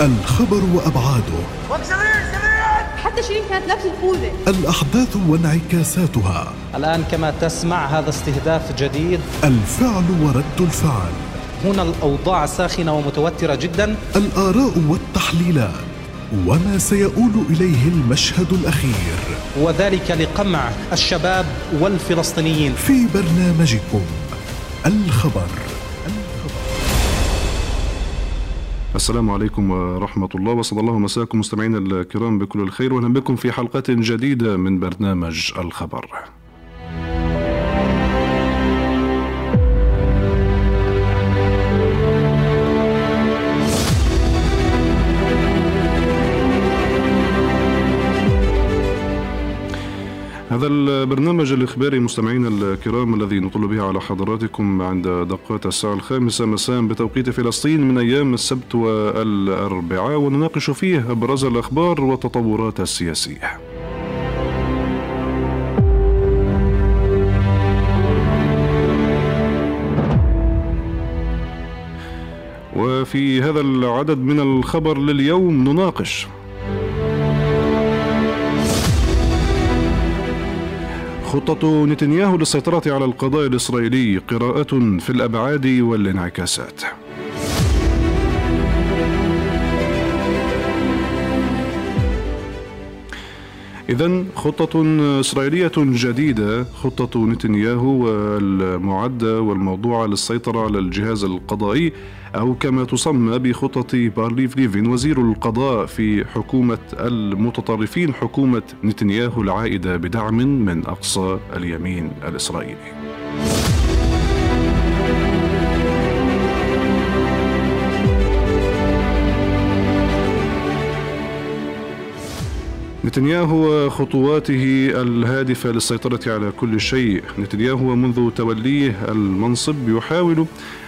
الخبر وأبعاده. حتى شيرين كانت لابسه الخوذه الأحداث وانعكاساتها. الآن كما تسمع هذا استهداف جديد. الفعل ورد الفعل. هنا الأوضاع ساخنة ومتوترة جدا. الآراء والتحليلات. وما سيؤول إليه المشهد الأخير. وذلك لقمع الشباب والفلسطينيين. في برنامجكم الخبر. السلام عليكم ورحمة الله. وصلى الله مساكم مستمعينا الكرام بكل الخير وأهلا بكم في حلقة جديدة من برنامج الخبر. هذا البرنامج الإخباري مستمعينا الكرام الذي نطل به على حضراتكم عند دقات الساعة الخامسة مساء بتوقيت فلسطين من أيام السبت والأربعاء ونناقش فيه أبرز الأخبار والتطورات السياسية. وفي هذا العدد من الخبر لليوم نناقش خطة نتنياهو للسيطرة على القضاء الإسرائيلي قراءة في الأبعاد والانعكاسات. إذا خطة إسرائيلية جديدة خطة نتنياهو والمعدة والموضوعة للسيطرة على الجهاز القضائي أو كما تسمى بخطة بارليف ليفين وزير القضاء في حكومة المتطرفين حكومة نتنياهو العائدة بدعم من أقصى اليمين الإسرائيلي. نتنياهو خطواته الهادفة للسيطرة على كل شيء. نتنياهو منذ توليه المنصب يحاول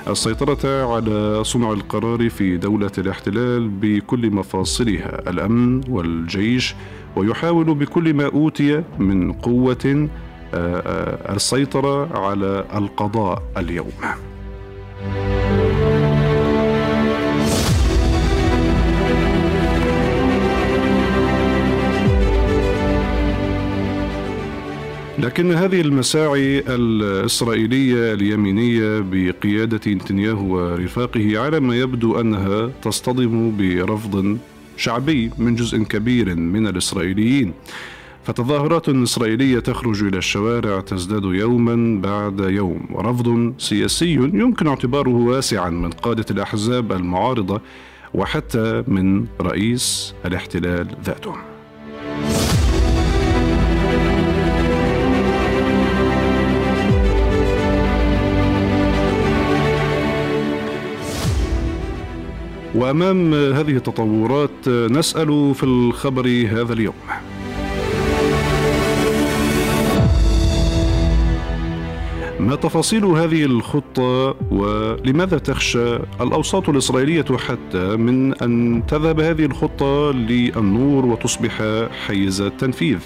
السيطرة على صنع القرار في دولة الاحتلال بكل مفاصلها الأمن والجيش ويحاول بكل ما أوتي من قوة السيطرة على القضاء اليوم. لكن هذه المساعي الإسرائيلية اليمينية بقيادة نتنياهو ورفاقه على ما يبدو أنها تصطدم برفض شعبي من جزء كبير من الإسرائيليين. فتظاهرات إسرائيلية تخرج إلى الشوارع تزداد يوما بعد يوم ورفض سياسي يمكن اعتباره واسعا من قادة الأحزاب المعارضة وحتى من رئيس الاحتلال ذاته. وأمام هذه التطورات نسأل في الخبر هذا اليوم. ما تفاصيل هذه الخطة ولماذا تخشى الأوساط الإسرائيلية حتى من أن تذهب هذه الخطة للنور وتصبح حيز التنفيذ؟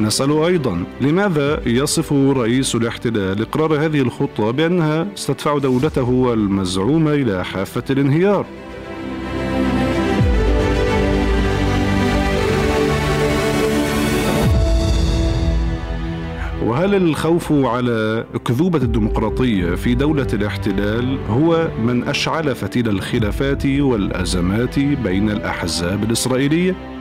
نسأل أيضا لماذا يصف رئيس الاحتلال إقرار هذه الخطة بأنها ستدفع دولته المزعومة إلى حافة الانهيار؟ وهل الخوف على أكذوبة الديمقراطية في دولة الاحتلال هو من أشعل فتيل الخلافات والأزمات بين الأحزاب الإسرائيلية؟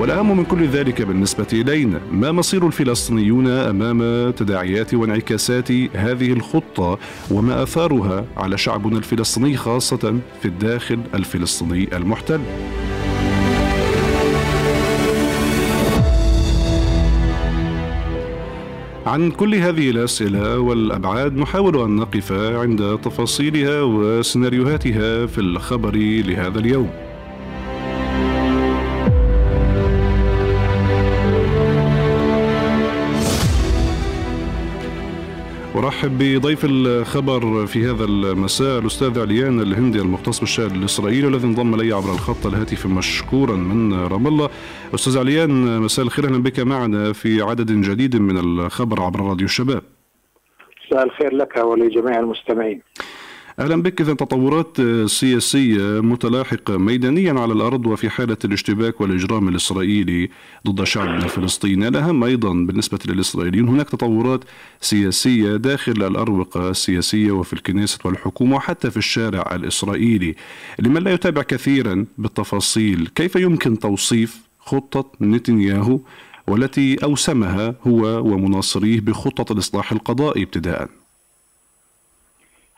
والأهم من كل ذلك بالنسبة إلينا ما مصير الفلسطينيون أمام تداعيات وانعكاسات هذه الخطة وما أثارها على شعبنا الفلسطيني خاصة في الداخل الفلسطيني المحتل. عن كل هذه الأسئلة والأبعاد نحاول أن نقف عند تفاصيلها وسيناريوهاتها في الخبر لهذا اليوم. أرحب بضيف الخبر في هذا المساء الأستاذ عليان الهندي المختص بالشأن الإسرائيلي الذي انضم إلي عبر الخط الهاتفي مشكورا من رام الله. أستاذ عليان مساء الخير أهلا بك معنا في عدد جديد من الخبر عبر راديو الشباب. مساء الخير لك ولجميع المستمعين. أهلا بك اذا تطورات سياسية متلاحقة ميدانيا على الأرض وفي حالة الاشتباك والإجرام الإسرائيلي ضد شعبنا الفلسطيني، الاهم أيضا بالنسبة للإسرائيليين هناك تطورات سياسية داخل الأروقة السياسية وفي الكنيسة والحكومة وحتى في الشارع الإسرائيلي. لمن لا يتابع كثيرا بالتفاصيل، كيف يمكن توصيف خطة نتنياهو والتي أوسمها هو ومناصريه بخطه الإصلاح القضائي ابتداء؟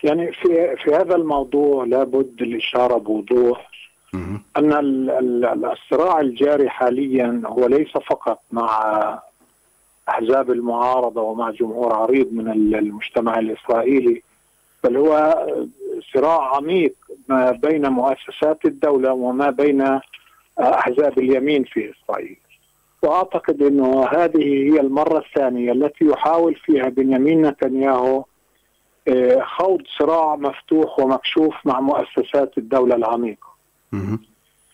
يعني في في هذا الموضوع لابد الإشارة بوضوح أن الصراع الجاري حاليا هو ليس فقط مع أحزاب المعارضة ومع جمهور عريض من المجتمع الإسرائيلي بل هو صراع عميق ما بين مؤسسات الدولة وما بين أحزاب اليمين في إسرائيل. وأعتقد إنه هذه هي المرة الثانية التي يحاول فيها بنيامين نتنياهو خوض صراع مفتوح ومكشوف مع مؤسسات الدولة العميقة.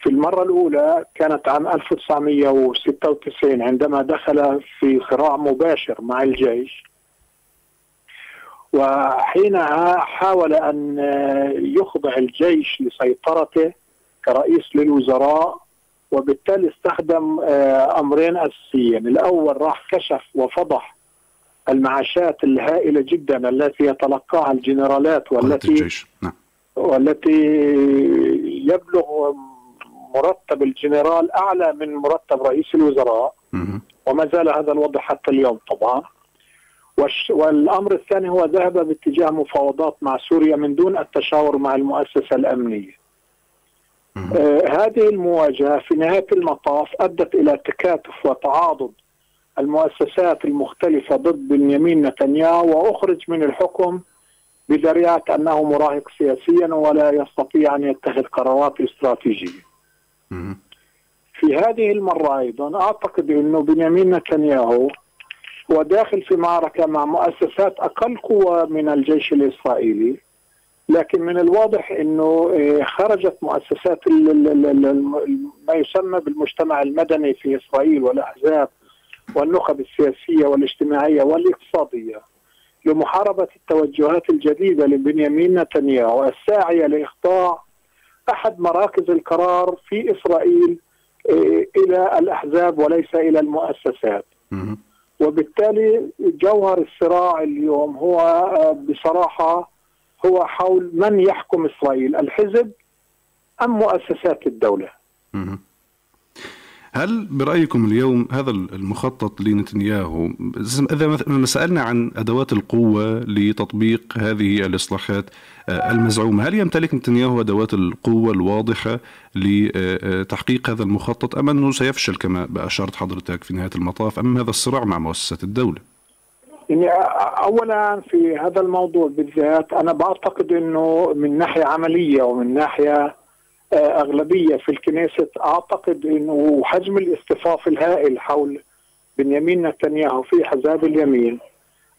في المرة الأولى كانت عام 1996 عندما دخل في صراع مباشر مع الجيش وحينها حاول أن آه، يخضع الجيش لسيطرته كرئيس للوزراء وبالتالي استخدم آه، أمرين أساسيين. الأول راح كشف وفضح المعاشات الهائلة جدا التي يتلقاها الجنرالات والتي الجيش. نعم. والتي يبلغ مرتب الجنرال أعلى من مرتب رئيس الوزراء. وما زال هذا الوضع حتى اليوم طبعا. والأمر الثاني هو ذهب باتجاه مفاوضات مع سوريا من دون التشاور مع المؤسسة الأمنية. آه هذه المواجهة في نهاية المطاف أدت إلى تكاتف وتعاضد المؤسسات المختلفة ضد بنيامين نتنياهو وأخرج من الحكم بذريعة أنه مراهق سياسيا ولا يستطيع أن يتخذ قرارات استراتيجية. في هذه المرة أيضا أعتقد أنه بنيامين نتنياهو هو داخل في معركة مع مؤسسات أقل قوة من الجيش الإسرائيلي لكن من الواضح أنه آه، خرجت مؤسسات ما يسمى بالمجتمع المدني في إسرائيل والأحزاب والنخب السياسية والاجتماعية والاقتصادية لمحاربة التوجهات الجديدة لبنيامين نتنياهو الساعية لإخضاع أحد مراكز القرار في إسرائيل آه، إلى الأحزاب وليس إلى المؤسسات. وبالتالي جوهر الصراع اليوم هو آه، بصراحة هو حول من يحكم إسرائيل الحزب أم مؤسسات الدولة. هل برأيكم اليوم هذا المخطط لنتنياهو إذا ما سألنا عن أدوات القوة لتطبيق هذه الإصلاحات آه، المزعومة هل يمتلك نتنياهو أدوات القوة الواضحة لتحقيق هذا المخطط أم أنه سيفشل كما أشرت حضرتك في نهاية المطاف أم هذا الصراع مع مؤسسات الدولة؟ يعني اولا في هذا الموضوع بالذات أنا بعتقد إنه من ناحية عملية ومن ناحية أغلبية في الكنيسة أعتقد إنه حجم الاصطفاف الهائل حول بنيامين نتنياهو في احزاب اليمين.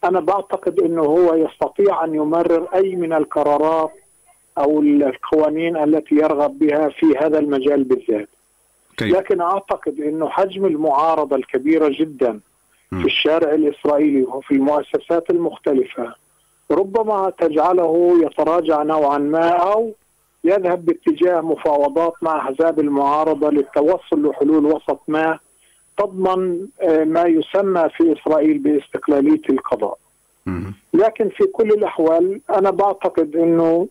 أنا بعتقد إنه هو يستطيع أن يمرر أي من القرارات أو القوانين التي يرغب بها في هذا المجال بالذات. لكن أعتقد إنه حجم المعارضة الكبيرة جدا في الشارع الإسرائيلي وفي المؤسسات المختلفة ربما تجعله يتراجع نوعا ما أو يذهب باتجاه مفاوضات مع أحزاب المعارضة للتوصل لحلول وسط ما تضمن آه، ما يسمى في إسرائيل باستقلالية القضاء. لكن في كل الأحوال أنا بعتقد إنه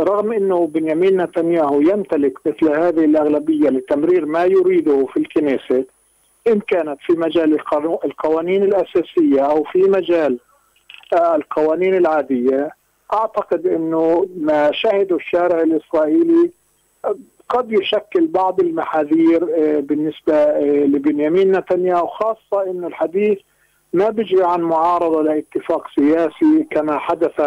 رغم إنه بنيامين نتنياهو يمتلك مثل هذه الأغلبية لتمرير ما يريده في الكنيسة إن كانت في مجال القوانين الأساسية أو في مجال آه، القوانين العادية أعتقد إنه ما شهده الشارع الإسرائيلي قد يشكل بعض المحاذير آه، بالنسبة آه، لبنيامين نتنياهو خاصة إنه الحديث ما بيجي عن معارضة لاتفاق سياسي كما حدث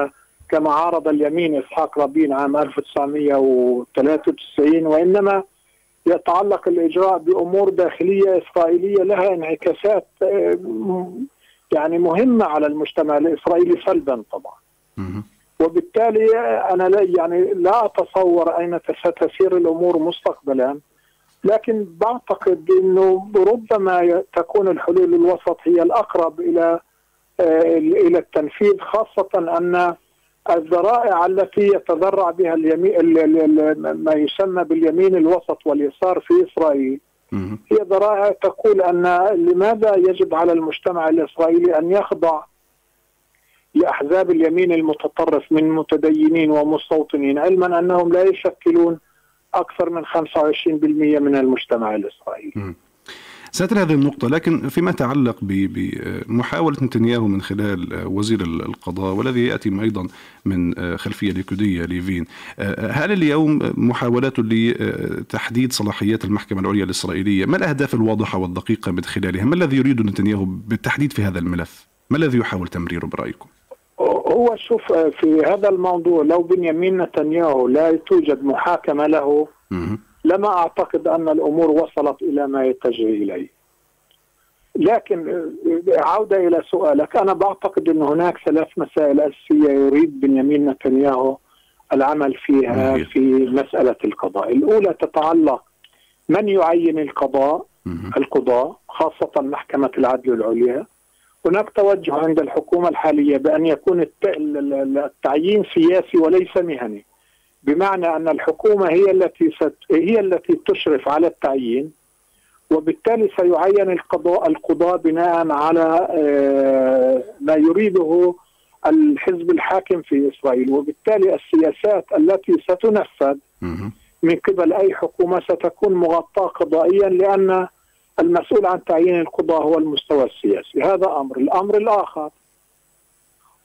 كما عارض اليمين إسحاق رابين عام 1993 وإنما يتعلق الإجراء بأمور داخلية إسرائيلية لها انعكاسات آه، يعني مهمة على المجتمع الإسرائيلي سلبا طبعا. وبالتالي أنا لا يعني لا أتصور أين ستسير الأمور مستقبلا لكن بعتقد إنه ربما تكون الحلول الوسط هي الأقرب إلى آه، إلى التنفيذ خاصة أن الذرائع التي يتذرع بها اليمين ال- ال- ال- ما يسمى باليمين الوسط واليسار في إسرائيل. هي ذرائع تقول أن لماذا يجب على المجتمع الإسرائيلي أن يخضع لأحزاب اليمين المتطرف من متدينين ومستوطنين علما أنهم لا يشكلون أكثر من 25% من المجتمع الإسرائيلي. سأتي هذه النقطة لكن فيما يتعلق بمحاولة نتنياهو من خلال وزير القضاء والذي يأتي أيضا من خلفية ليكودية ليفين هل اليوم محاولات لتحديد صلاحيات المحكمة العليا الإسرائيلية ما الأهداف الواضحة والدقيقة من خلالها؟ ما الذي يريد نتنياهو بالتحديد في هذا الملف؟ ما الذي يحاول تمريره برأيكم؟ هو شوف في هذا الموضوع لو بنيامين نتنياهو لا توجد محاكمة له. لما أعتقد أن الأمور وصلت إلى ما يتجه إليه. لكن عودة إلى سؤالك أنا بعتقد إن هناك ثلاث مسائل أساسية يريد بنيامين نتنياهو العمل فيها. في مسألة القضاء، الأولى تتعلق من يعين القضاء. القضاء خاصة محكمة العدل العليا. هناك توجه عند الحكومة الحالية بأن يكون الت- ال- ال- التعيين سياسي وليس مهني. بمعنى أن الحكومة هي التي ست هي التي تشرف على التعيين وبالتالي سيعين القضاء القضاء بناء على آه، ما يريده الحزب الحاكم في إسرائيل وبالتالي السياسات التي ستنفذ. من قبل أي حكومة ستكون مغطاة قضائيا لأن المسؤول عن تعيين القضاء هو المستوى السياسي، هذا أمر، الأمر الآخر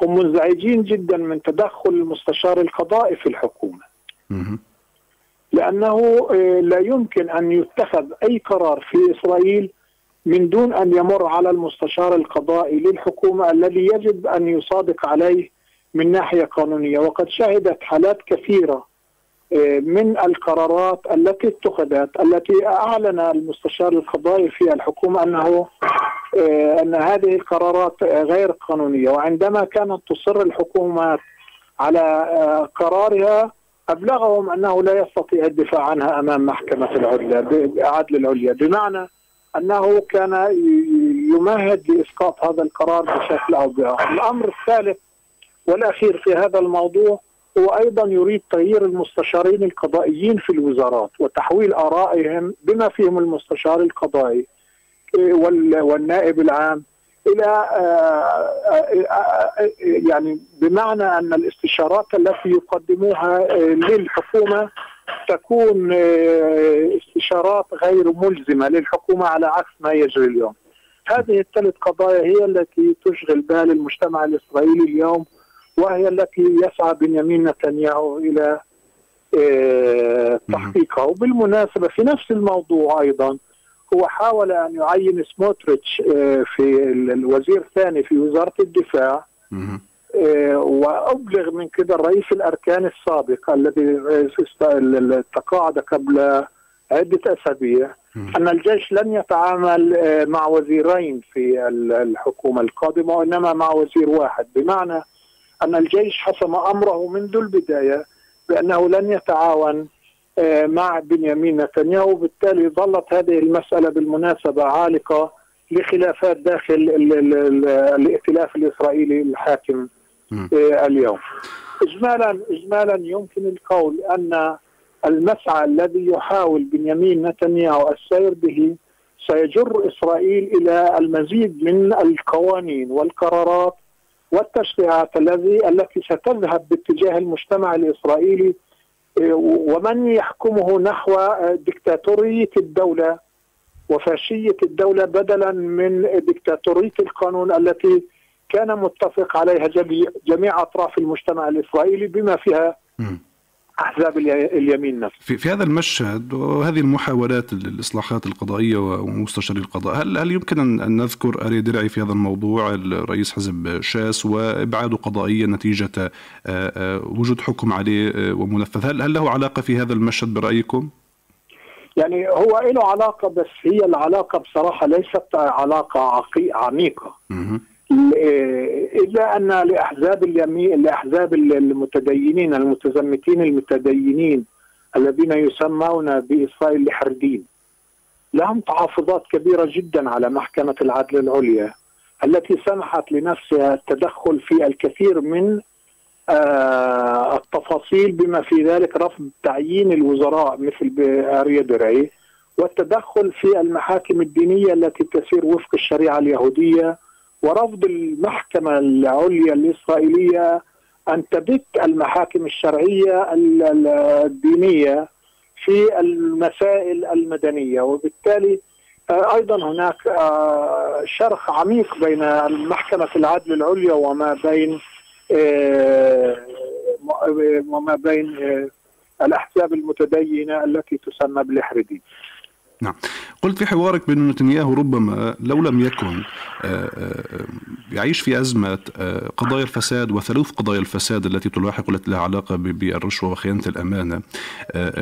هم منزعجين جدا من تدخل المستشار القضائي في الحكومة، مهم. لأنه آه، لا يمكن أن يتخذ أي قرار في إسرائيل من دون أن يمر على المستشار القضائي للحكومة الذي يجب أن يصادق عليه من ناحية قانونية، وقد شهدت حالات كثيرة آه، من القرارات التي اتخذت التي أعلن المستشار القضائي في الحكومة أنه آه، أن هذه القرارات غير قانونية وعندما كانت تصر الحكومات على آه، قرارها أبلغهم أنه لا يستطيع الدفاع عنها أمام محكمة العدل العدل العليا بمعنى أنه كان يمهد لإسقاط هذا القرار بشكل أو بآخر. الأمر الثالث والأخير في هذا الموضوع هو أيضا يريد تغيير المستشارين القضائيين في الوزارات وتحويل آرائهم بما فيهم المستشار القضائي إيه، وال- والنائب العام إلى آه، آه، آه، يعني بمعنى أن الاستشارات التي يقدموها آه، للحكومة تكون آه، استشارات غير ملزمة للحكومة على عكس ما يجري اليوم. هذه الثلاث قضايا هي التي تشغل بال المجتمع الإسرائيلي اليوم وهي التي يسعى بنيامين نتنياهو إلى آه، تحقيقها. وبالمناسبة في نفس الموضوع أيضا هو حاول أن يعين سموتريتش آه، في ال- الوزير الثاني في وزارة الدفاع. آه، وأبلغ من كده الرئيس الأركان السابق الذي تقاعد قبل عدة أسابيع أن الجيش لن يتعامل مع وزيرين في ال- الحكومة القادمة وإنما مع وزير واحد. بمعنى أن الجيش حسم أمره منذ البداية بأنه لن يتعاون آه، مع بنيامين نتنياهو وبالتالي ظلت هذه المسألة بالمناسبة عالقة لخلافات داخل ال- ال- ال- الائتلاف الإسرائيلي الحاكم. آه، اليوم. اجمالا اجمالا يمكن القول أن المسعى الذي يحاول بنيامين نتنياهو السير به سيجر إسرائيل إلى المزيد من القوانين والقرارات والتشريعات الذي التي ستذهب باتجاه المجتمع الإسرائيلي آه، ومن يحكمه نحو آه، دكتاتورية الدولة وفاشية الدولة بدلا من دكتاتورية القانون التي كان متفق عليها جميع, أطراف المجتمع الإسرائيلي بما فيها. أحزاب الي- اليمين نفسه. في في هذا المشهد وهذه المحاولات ال- الاصلاحات القضائية ومستشاري القضاء هل هل يمكن ان أن نذكر أري درعي في هذا الموضوع الرئيس حزب شاس وابعاده قضائيا نتيجة آه، آه، وجود حكم عليه آه، ومنفذ هل هل له علاقة في هذا المشهد برأيكم؟ يعني هو له علاقة بس هي العلاقة بصراحة ليست علاقة عقي- عميقة مهم. الا أن لأحزاب اليمين لأحزاب المتدينين المتزمتين المتدينين الذين يسمون باسرائيل الحردين لهم تحفظات كبيرة جدا على محكمة العدل العليا التي سمحت لنفسها التدخل في الكثير من آه التفاصيل بما في ذلك رفض تعيين الوزراء مثل أريا درعي والتدخل في المحاكم الدينية التي تسير وفق الشريعة اليهودية ورفض المحكمة العليا الإسرائيلية أن تبت المحاكم الشرعية الدينية في المسائل المدنية وبالتالي آه، أيضا هناك آه، شرخ عميق بين محكمه العدل العليا وما بين آه، وما بين الأحزاب المتدينة التي تسمى بالحردين. نعم قلت في حوارك بأن نتنياهو ربما لو لم يكن آه، آه، يعيش في أزمة آه، قضايا الفساد وثلث قضايا الفساد التي تلاحق التي لها علاقة بالرشوة وخيانة الأمانة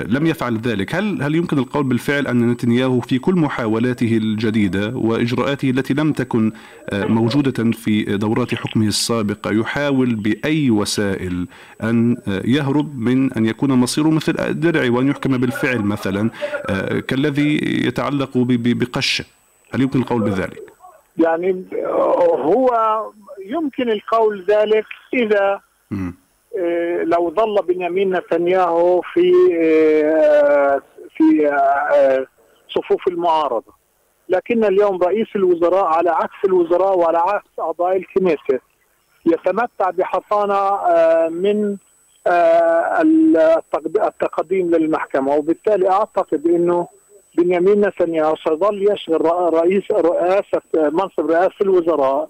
لم يفعل ذلك. هل هل يمكن القول بالفعل أن نتنياهو في كل محاولاته الجديدة وإجراءاته التي لم تكن موجودة في دورات حكمه السابقة يحاول بأي وسائل أن يهرب من أن يكون مصيره مثل درعي وأن يحكم بالفعل مثلا كالذي يتعلق بقشه هل يمكن القول بذلك؟ يعني هو يمكن القول ذلك إذا آه، لو ظل بنيامين نتنياهو في آه، في آه، صفوف المعارضة. لكن اليوم رئيس الوزراء على عكس الوزراء وعلى عكس أعضاء الكنيسة يتمتع بحصانة من التقديم للمحكمة. وبالتالي أعتقد أنه بنيامين نتنياهو سيظل يشغل رئيس رئاسة منصب رئاسة الوزراء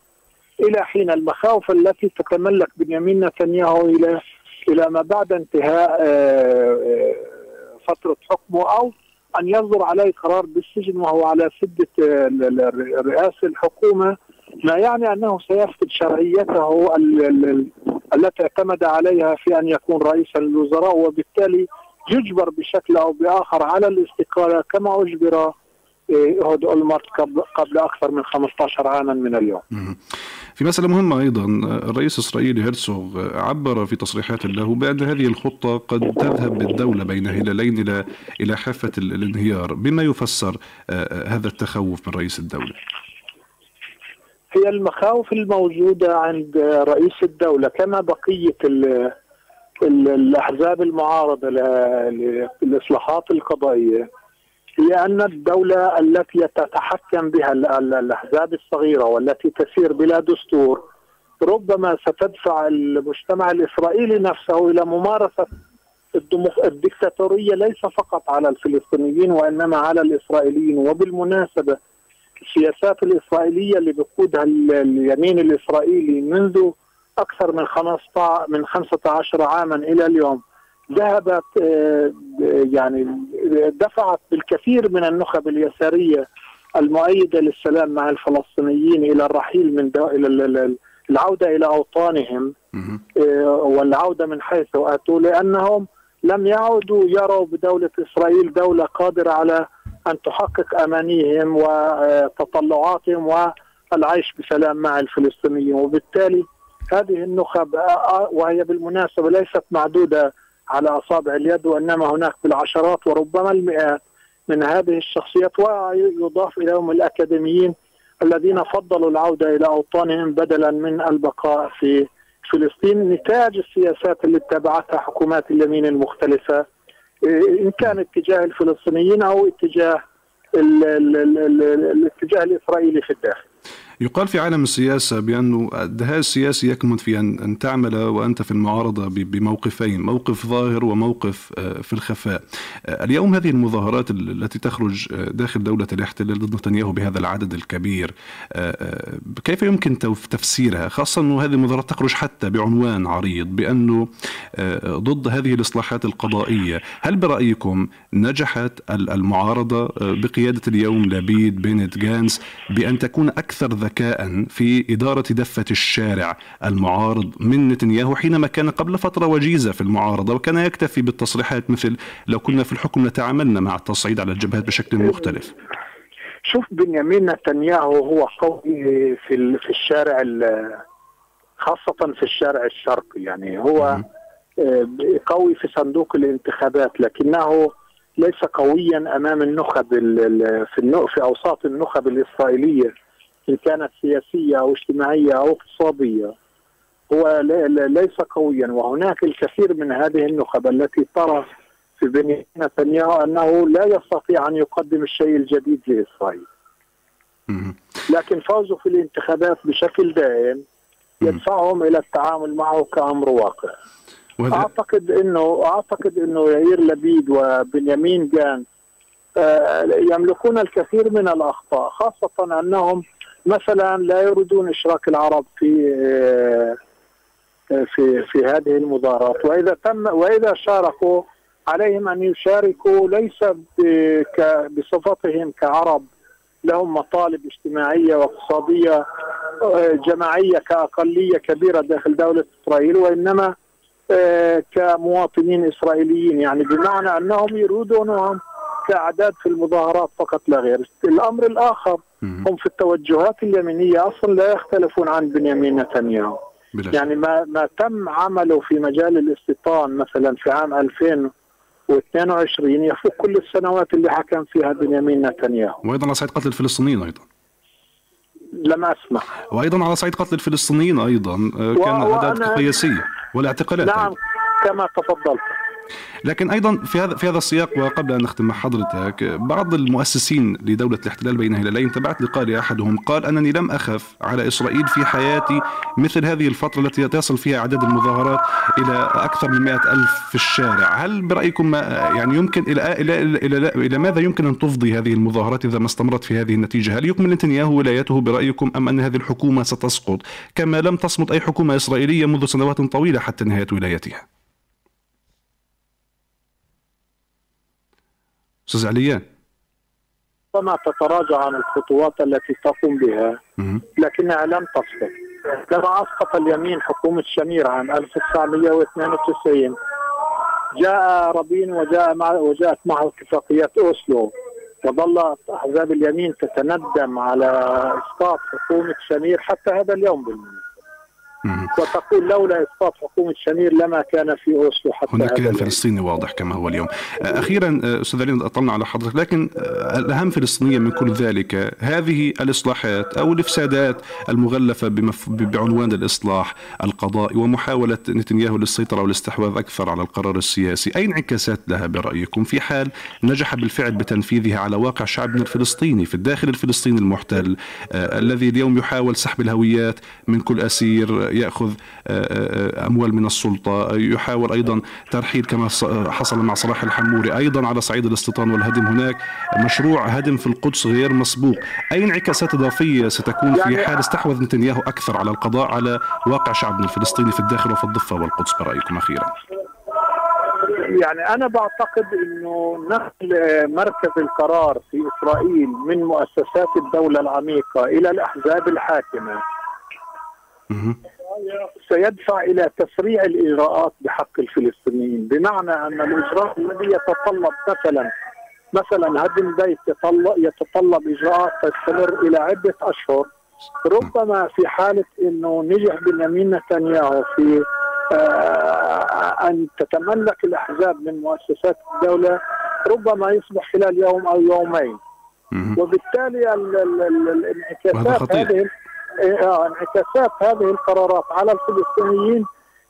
إلى حين المخاوف التي تتملك بنيامين نتنياهو إلى إلى ما بعد انتهاء آه، آه، فترة حكمه أو أن يصدر عليه قرار بالسجن وهو على سدة آه، رئاسة الحكومة ما يعني أنه سيفقد شرعيته التي اعتمد عليها في أن يكون رئيسا للوزراء وبالتالي يجبر بشكل أو بآخر على الاستقالة كما أجبر ايهود أولمارت قبل أكثر من 15 عاما من اليوم. في مسألة مهمة أيضا الرئيس الإسرائيلي هيرسوغ عبر في تصريحات له بأن هذه الخطة قد تذهب بالدولة بين هلالين إلى إلى حافة الانهيار. بما يفسر آه، هذا التخوف من رئيس الدولة؟ هي المخاوف الموجودة عند رئيس الدولة كما بقية الأحزاب المعارضة للإصلاحات القضائية هي أن الدولة التي تتحكم بها الأحزاب الصغيرة والتي تسير بلا دستور ربما ستدفع المجتمع الإسرائيلي نفسه إلى ممارسة الدكتاتورية ليس فقط على الفلسطينيين وإنما على الإسرائيليين وبالمناسبة السياسات الإسرائيلية اللي بقودها اليمين الإسرائيلي منذ أكثر من 15 من 15 عاما إلى اليوم. ذهبت آه، يعني دفعت بالكثير من النخب اليسارية المؤيدة للسلام مع الفلسطينيين إلى الرحيل من إلى العودة إلى أوطانهم آه، والعودة من حيث أتوا لأنهم لم يعودوا يروا بدولة إسرائيل دولة قادرة على أن تحقق أمانيهم وتطلعاتهم والعيش بسلام مع الفلسطينيين. وبالتالي هذه النخب وهي بالمناسبة ليست معدودة على أصابع اليد وإنما هناك بالعشرات وربما المئات من هذه الشخصيات ويضاف إليهم الأكاديميين الذين فضلوا العودة إلى أوطانهم بدلا من البقاء في فلسطين. نتاج السياسات اللي اتبعتها حكومات اليمين المختلفة إن كان اتجاه الفلسطينيين أو اتجاه الاتجاه الإسرائيلي في الداخل. يقال في عالم السياسة بأنه الدهاء السياسي يكمن في أن أن تعمل وأنت في المعارضة بموقفين موقف ظاهر وموقف آه، في الخفاء. آه، اليوم هذه المظاهرات التي تخرج آه، داخل دولة الاحتلال ضد نتنياهو بهذا العدد الكبير كيف يمكن تفسيرها؟ خاصة أنه هذه المظاهرات تخرج حتى بعنوان عريض بأنه ضد هذه الإصلاحات القضائية. هل برأيكم نجحت المعارضة بقيادة اليوم لبيد بينت جانس بأن تكون أكثر ذكاء في إدارة دفة الشارع المعارض من نتنياهو حينما كان قبل فترة وجيزة في المعارضة وكان يكتفي بالتصريحات مثل لو كنا في الحكم لتعاملنا مع التصعيد على الجبهات بشكل مختلف. شوف بنيامين نتنياهو هو قوي في في الشارع خاصة في الشارع الشرقي. يعني هو آه، قوي في صندوق الانتخابات لكنه ليس قويا أمام النخب في في أوساط النخب الإسرائيلية. ان كانت سياسية أو اجتماعية أو اقتصادية هو ليس قويا وهناك الكثير من هذه النخب التي ترى في بنيامين نتنياهو أنه لا يستطيع أن يقدم الشيء الجديد لإسرائيل. لكن فوزه في الانتخابات بشكل دائم يدفعهم إلى التعامل معه كأمر واقع. أعتقد انه أعتقد إنه يائير لبيد وبنيامين جان آه، يملكون الكثير من الأخطاء خاصة أنهم مثلا لا يريدون إشراك العرب في آه، في في هذه المظاهرات. وإذا تم وإذا شاركوا عليهم أن يشاركوا ليس بصفتهم كعرب. لهم مطالب اجتماعية واقتصادية آه، جماعية كأقلية كبيرة داخل دولة إسرائيل وإنما آه، كمواطنين إسرائيليين. يعني بمعنى أنهم يريدونهم كأعداد في المظاهرات فقط لا غير. الأمر الآخر هم في التوجهات اليمينية أصلا لا يختلفون عن بنيامين نتنياهو. يعني ما ما تم عمله في مجال الاستيطان مثلا في عام 2022 يفوق كل السنوات اللي حكم فيها بنيامين نتنياهو. وأيضا على صعيد قتل الفلسطينيين أيضا. لم اسمع وأيضا على صعيد قتل الفلسطينيين أيضا آه، كان أعداد قياسية والإعتقالات نعم كما تفضلت. لكن أيضا في هذا في هذا السياق وقبل أن نختم مع حضرتك بعض المؤسسين لدولة الاحتلال بين هلالين تبعت لقاء لأحدهم قال أنني لم أخف على إسرائيل في حياتي مثل هذه الفترة التي تصل فيها اعداد المظاهرات إلى أكثر من مئة ألف في الشارع. هل برأيكم يعني يمكن إلى إلى إلى, إلى, إلى ماذا يمكن أن تفضي هذه المظاهرات إذا ما استمرت في هذه النتيجة؟ هل يكمل نتنياهو ولايته برأيكم أم أن هذه الحكومة ستسقط كما لم تصمت أي حكومة إسرائيلية منذ سنوات طويلة حتى نهاية ولايتها؟ أستاذ عليان ربما تتراجع عن الخطوات التي تقوم بها لكنها لم تسقط كما أسقط اليمين حكومة شمير عام 1992 جاء رابين وجاء مع وجاءت معه اتفاقيات أوسلو وظلت أحزاب اليمين تتندم على إسقاط حكومة شمير حتى هذا اليوم بالمناسبة. وتقول لولا إسقاط حكومة شمير لما كان في أوسلو حتى هناك كيان فلسطيني واضح كما هو اليوم. أخيرا أستاذ علي أطلنا على حضرتك لكن الأهم فلسطينيا من كل ذلك هذه الإصلاحات أو الإفسادات المغلفة بمف... بعنوان الإصلاح القضائي ومحاولة نتنياهو للسيطرة والاستحواذ أكثر على القرار السياسي اي انعكاسات لها برأيكم؟ في حال نجح بالفعل بتنفيذها على واقع شعبنا الفلسطيني في الداخل الفلسطيني المحتل آه الذي اليوم يحاول سحب الهويات من كل أسير يأخذ آه، آه، أموال من السلطة يحاول أيضا ترحيل كما حصل مع صلاح الحموري أيضا على صعيد الاستيطان والهدم هناك. مشروع هدم في القدس غير مسبوق. أي انعكاسات إضافية ستكون في يعني حال استحوذ نتنياهو أكثر على القضاء على واقع شعبنا الفلسطيني في الداخل وفي الضفة والقدس برأيكم أخيرا؟ يعني أنا بعتقد إنه نقل مركز القرار في إسرائيل من مؤسسات الدولة العميقة إلى الأحزاب الحاكمة سيدفع إلى تسريع الإجراءات بحق الفلسطينيين. بمعنى أن الإجراء الذي يتطلب مثلا مثلا هدم بيت يتطلب, يتطلب إجراءات تستمر إلى عدة أشهر. ربما في حالة إنه نجح بنيامين نتنياهو في آه أن تتملك الأحزاب من مؤسسات الدولة ربما يصبح خلال يوم أو يومين. وبالتالي الانعكاسات هذه انعكاسات هذه القرارات على الفلسطينيين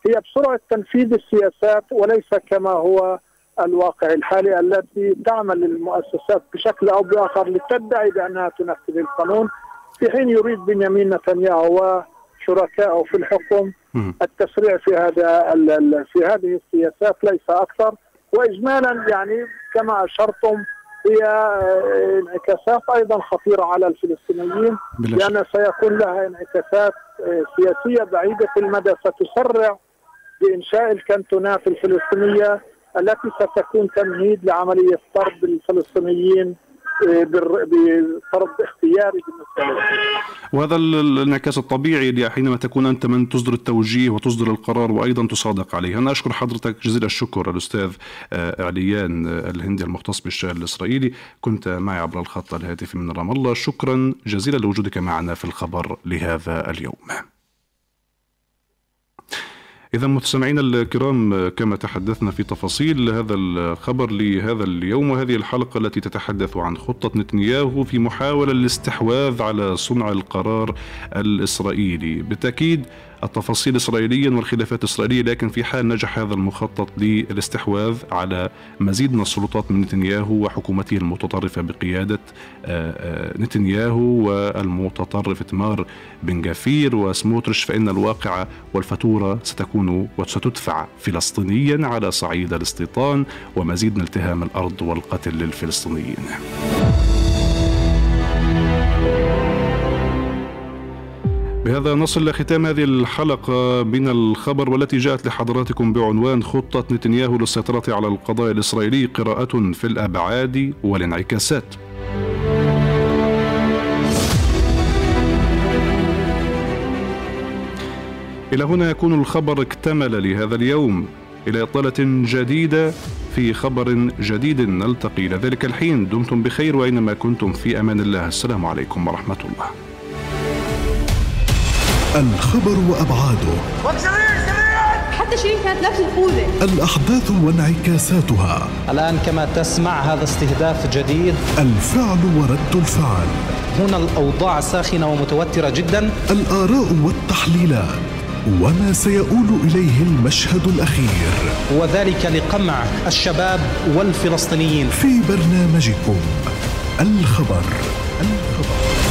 هي بسرعة تنفيذ السياسات وليس كما هو الواقع الحالي التي تعمل المؤسسات بشكل أو بآخر لتدعي بأنها تنفذ القانون في حين يريد بنيامين نتنياهو وشركائه في الحكم التسريع في هذا في هذه السياسات ليس أكثر. واجمالا يعني كما أشرتم هي آه، انعكاسات أيضا خطيرة على الفلسطينيين لأن سيكون لها انعكاسات آه، سياسية بعيدة المدى ستسرع بإنشاء الكنتونات الفلسطينية التي ستكون تمهيد لعملية طرد الفلسطينيين بفرض اختياري بالنسبة وهذا الانعكاس الطبيعي حينما تكون أنت من تصدر التوجيه وتصدر القرار وأيضا تصادق عليه، أنا أشكر حضرتك جزيل الشكر الأستاذ آه، عليان الهندي المختص بالشأن الإسرائيلي، كنت معي عبر الخط الهاتفي من رام الله، شكرا جزيلا لوجودك معنا في الخبر لهذا اليوم. إذا مستمعينا الكرام كما تحدثنا في تفاصيل هذا الخبر لهذا اليوم وهذه الحلقة التي تتحدث عن خطة نتنياهو في محاولة الاستحواذ على صنع القرار الإسرائيلي. بالتأكيد التفاصيل إسرائيليا والخلافات الإسرائيلية لكن في حال نجح هذا المخطط للاستحواذ على مزيد من السلطات من نتنياهو وحكومته المتطرفة بقيادة آه، آه، نتنياهو والمتطرف تمار بن جافير وسموترش فإن الواقع والفاتورة ستكون وستدفع فلسطينيا على صعيد الاستيطان ومزيد من التهام الأرض والقتل للفلسطينيين. بهذا نصل لختام هذه الحلقة من الخبر والتي جاءت لحضراتكم بعنوان خطة نتنياهو للسيطرة على القضاء الإسرائيلي قراءة في الأبعاد والانعكاسات. إلى هنا يكون الخبر اكتمل لهذا اليوم. إلى إطلالة جديدة في خبر جديد نلتقي إلى ذلك الحين. دمتم بخير وأينما كنتم في أمان الله. السلام عليكم ورحمة الله. الخبر وأبعاده. حتى شيرين كانت نفس الخوذة الأحداث وانعكاساتها. الآن كما تسمع هذا استهداف جديد. الفعل ورد الفعل. هنا الأوضاع ساخنة ومتوترة جدا. الآراء والتحليلات. وما سيؤول إليه المشهد الأخير. وذلك لقمع الشباب والفلسطينيين. في برنامجكم الخبر. الخبر.